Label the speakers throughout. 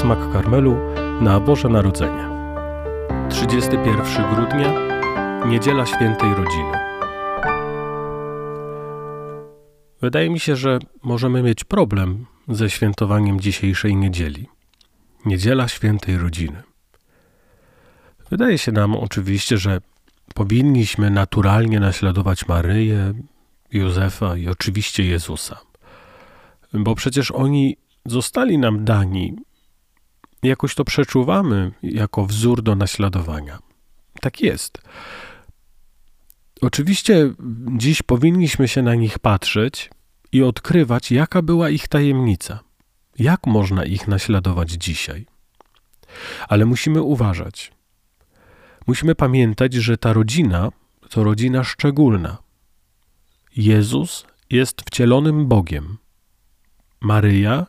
Speaker 1: Smak Karmelu na Boże Narodzenie. 31 grudnia, Niedziela Świętej Rodziny. Wydaje mi się, że możemy mieć problem ze świętowaniem dzisiejszej niedzieli. Niedziela Świętej Rodziny. Wydaje się nam oczywiście, że powinniśmy naturalnie naśladować Maryję, Józefa i oczywiście Jezusa. Bo przecież oni zostali nam dani. Jakoś to przeczuwamy jako wzór do naśladowania. Tak jest. Oczywiście dziś powinniśmy się na nich patrzeć i odkrywać, jaka była ich tajemnica. Jak można ich naśladować dzisiaj? Ale musimy uważać. Musimy pamiętać, że ta rodzina to rodzina szczególna. Jezus jest wcielonym Bogiem. Maryja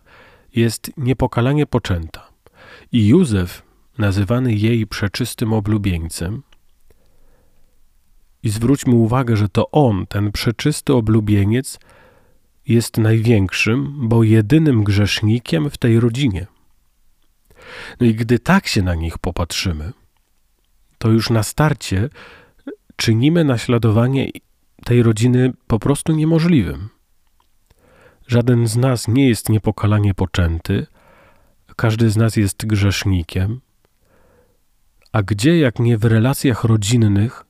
Speaker 1: jest niepokalanie poczęta i Józef, nazywany jej przeczystym oblubieńcem, i zwróćmy uwagę, że to on, ten przeczysty oblubieniec, jest największym, bo jedynym grzesznikiem w tej rodzinie. No i gdy tak się na nich popatrzymy, to już na starcie czynimy naśladowanie tej rodziny po prostu niemożliwym. Żaden z nas nie jest niepokalanie poczęty, każdy z nas jest grzesznikiem. A gdzie, jak nie w relacjach rodzinnych,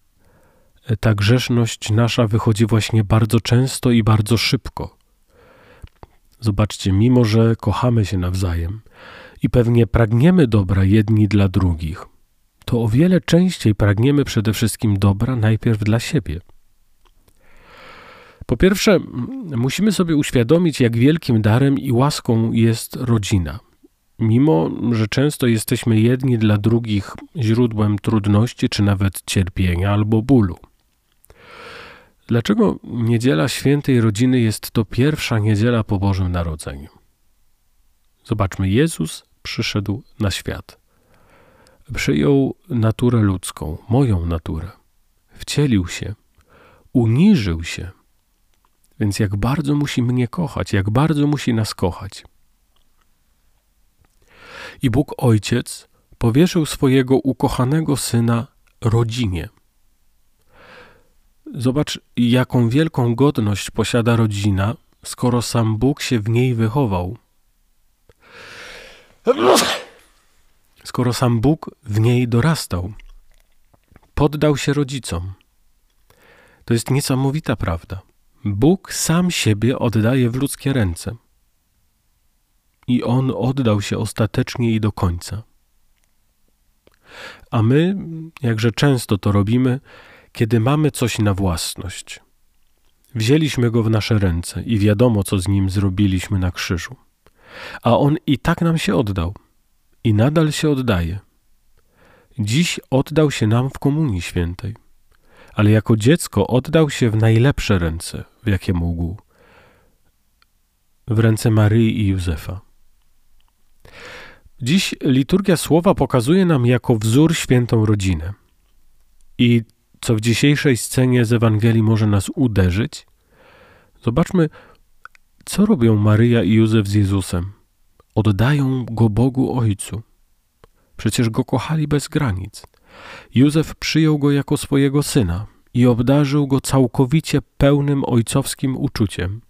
Speaker 1: ta grzeszność nasza wychodzi właśnie bardzo często i bardzo szybko. Zobaczcie, mimo że kochamy się nawzajem i pewnie pragniemy dobra jedni dla drugich, to o wiele częściej pragniemy przede wszystkim dobra najpierw dla siebie. Po pierwsze, musimy sobie uświadomić, jak wielkim darem i łaską jest rodzina. Mimo, że często jesteśmy jedni dla drugich źródłem trudności czy nawet cierpienia albo bólu. Dlaczego niedziela świętej rodziny jest to pierwsza niedziela po Bożym Narodzeniu? Zobaczmy, Jezus przyszedł na świat. Przyjął naturę ludzką, moją naturę. Wcielił się, uniżył się więc jak bardzo musi mnie kochać, jak bardzo musi nas kochać. I Bóg Ojciec powierzył swojego ukochanego syna rodzinie. Zobacz, jaką wielką godność posiada rodzina, skoro sam Bóg się w niej wychował. Skoro sam Bóg w niej dorastał, poddał się rodzicom. To jest niesamowita prawda. Bóg sam siebie oddaje w ludzkie ręce. I On oddał się ostatecznie i do końca. A my, jakże często to robimy, kiedy mamy coś na własność. Wzięliśmy go w nasze ręce i wiadomo, co z nim zrobiliśmy na krzyżu. A on i tak nam się oddał i nadal się oddaje. Dziś oddał się nam w Komunii Świętej ale jako dziecko oddał się w najlepsze ręce, w jakie mógł w ręce Maryi i Józefa. Dziś liturgia słowa pokazuje nam jako wzór świętą rodzinę. I co w dzisiejszej scenie z Ewangelii może nas uderzyć? Zobaczmy, co robią Maryja i Józef z Jezusem. Oddają go Bogu Ojcu. Przecież go kochali bez granic. Józef przyjął go jako swojego syna i obdarzył go całkowicie pełnym ojcowskim uczuciem,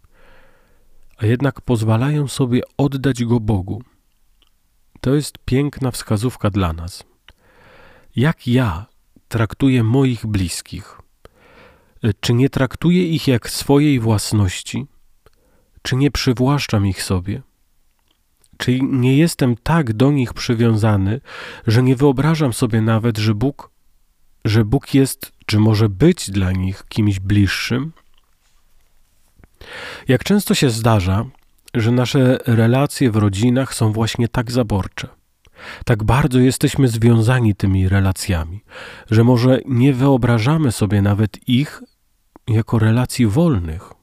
Speaker 1: a jednak pozwalają sobie oddać go Bogu. To jest piękna wskazówka dla nas. Jak ja traktuję moich bliskich? Czy nie traktuję ich jak swojej własności? Czy nie przywłaszczam ich sobie? Czyli nie jestem tak do nich przywiązany, że nie wyobrażam sobie nawet, że Bóg, że Bóg jest, czy może być dla nich kimś bliższym? Jak często się zdarza, że nasze relacje w rodzinach są właśnie tak zaborcze. Tak bardzo jesteśmy związani tymi relacjami, że może nie wyobrażamy sobie nawet ich jako relacji wolnych.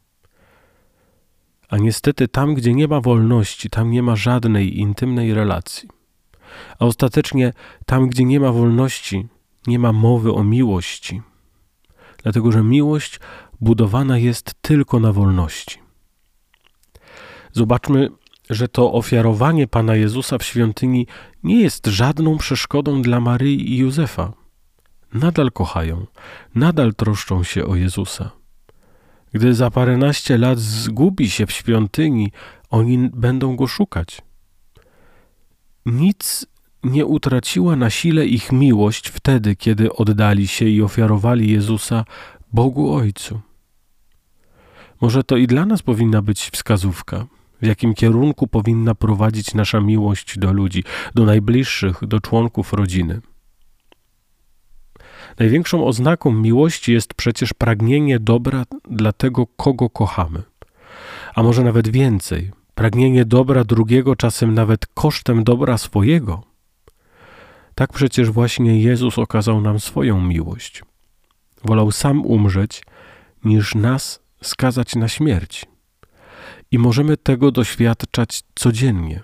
Speaker 1: A niestety tam, gdzie nie ma wolności, tam nie ma żadnej intymnej relacji. A ostatecznie tam, gdzie nie ma wolności, nie ma mowy o miłości. Dlatego, że miłość budowana jest tylko na wolności. Zobaczmy, że to ofiarowanie Pana Jezusa w świątyni nie jest żadną przeszkodą dla Maryi i Józefa. Nadal kochają, nadal troszczą się o Jezusa. Gdy za paręnaście lat zgubi się w świątyni, oni będą go szukać. Nic nie utraciła na sile ich miłość wtedy, kiedy oddali się i ofiarowali Jezusa Bogu Ojcu. Może to i dla nas powinna być wskazówka, w jakim kierunku powinna prowadzić nasza miłość do ludzi, do najbliższych, do członków rodziny. Największą oznaką miłości jest przecież pragnienie dobra dla tego, kogo kochamy. A może nawet więcej, pragnienie dobra drugiego, czasem nawet kosztem dobra swojego. Tak przecież właśnie Jezus okazał nam swoją miłość. Wolał sam umrzeć, niż nas skazać na śmierć. I możemy tego doświadczać codziennie,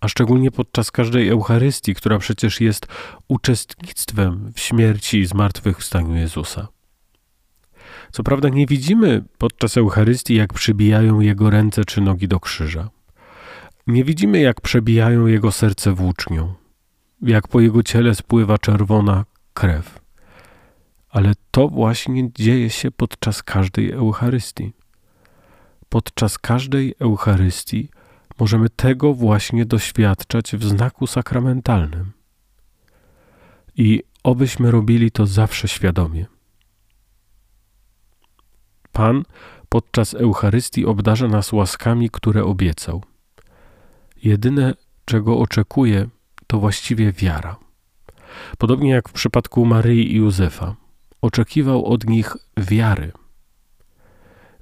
Speaker 1: a szczególnie podczas każdej Eucharystii, która przecież jest uczestnictwem w śmierci i zmartwychwstaniu Jezusa. Co prawda nie widzimy podczas Eucharystii, jak przybijają Jego ręce czy nogi do krzyża. Nie widzimy, jak przebijają Jego serce włócznią, jak po Jego ciele spływa czerwona krew. Ale to właśnie dzieje się podczas każdej Eucharystii. Podczas każdej Eucharystii możemy tego właśnie doświadczać w znaku sakramentalnym. I obyśmy robili to zawsze świadomie. Pan podczas Eucharystii obdarza nas łaskami, które obiecał. Jedyne, czego oczekuje, to właściwie wiara. Podobnie jak w przypadku Maryi i Józefa, oczekiwał od nich wiary.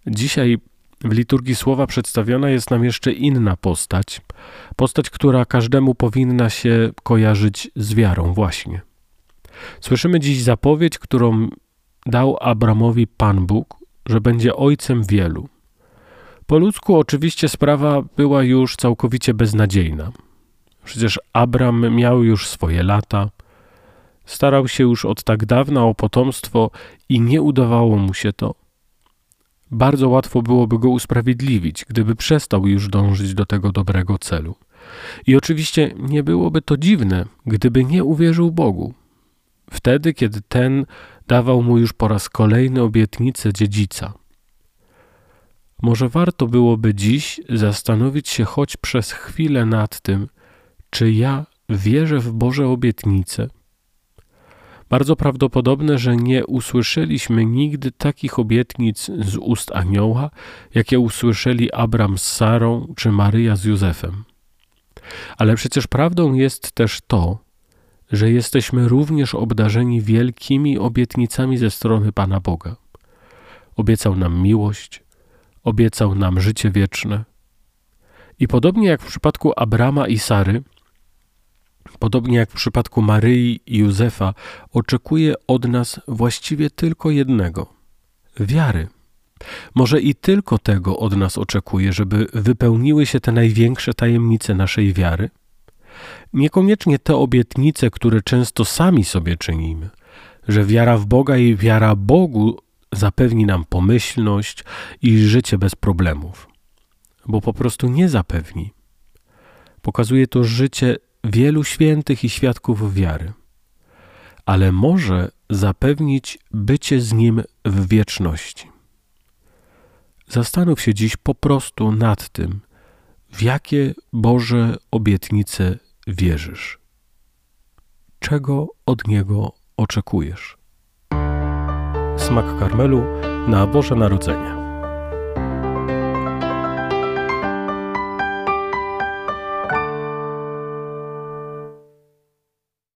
Speaker 1: Dzisiaj w liturgii słowa przedstawiona jest nam jeszcze inna postać, postać, która każdemu powinna się kojarzyć z wiarą, właśnie. Słyszymy dziś zapowiedź, którą dał Abramowi Pan Bóg, że będzie ojcem wielu. Po ludzku oczywiście sprawa była już całkowicie beznadziejna. Przecież Abram miał już swoje lata, starał się już od tak dawna o potomstwo i nie udawało mu się to. Bardzo łatwo byłoby go usprawiedliwić, gdyby przestał już dążyć do tego dobrego celu. I oczywiście nie byłoby to dziwne, gdyby nie uwierzył Bogu. Wtedy, kiedy ten dawał mu już po raz kolejny obietnicę dziedzica. Może warto byłoby dziś zastanowić się choć przez chwilę nad tym, czy ja wierzę w Boże obietnice bardzo prawdopodobne, że nie usłyszeliśmy nigdy takich obietnic z ust anioła, jakie usłyszeli Abram z Sarą czy Maryja z Józefem. Ale przecież prawdą jest też to, że jesteśmy również obdarzeni wielkimi obietnicami ze strony Pana Boga. Obiecał nam miłość, obiecał nam życie wieczne. I podobnie jak w przypadku Abrama i Sary, Podobnie jak w przypadku Maryi i Józefa, oczekuje od nas właściwie tylko jednego wiary. Może i tylko tego od nas oczekuje, żeby wypełniły się te największe tajemnice naszej wiary? Niekoniecznie te obietnice, które często sami sobie czynimy, że wiara w Boga i wiara Bogu zapewni nam pomyślność i życie bez problemów, bo po prostu nie zapewni. Pokazuje to życie wielu świętych i świadków wiary, ale może zapewnić bycie z Nim w wieczności. Zastanów się dziś po prostu nad tym, w jakie Boże obietnice wierzysz. Czego od Niego oczekujesz? Smak karmelu na Boże Narodzenie.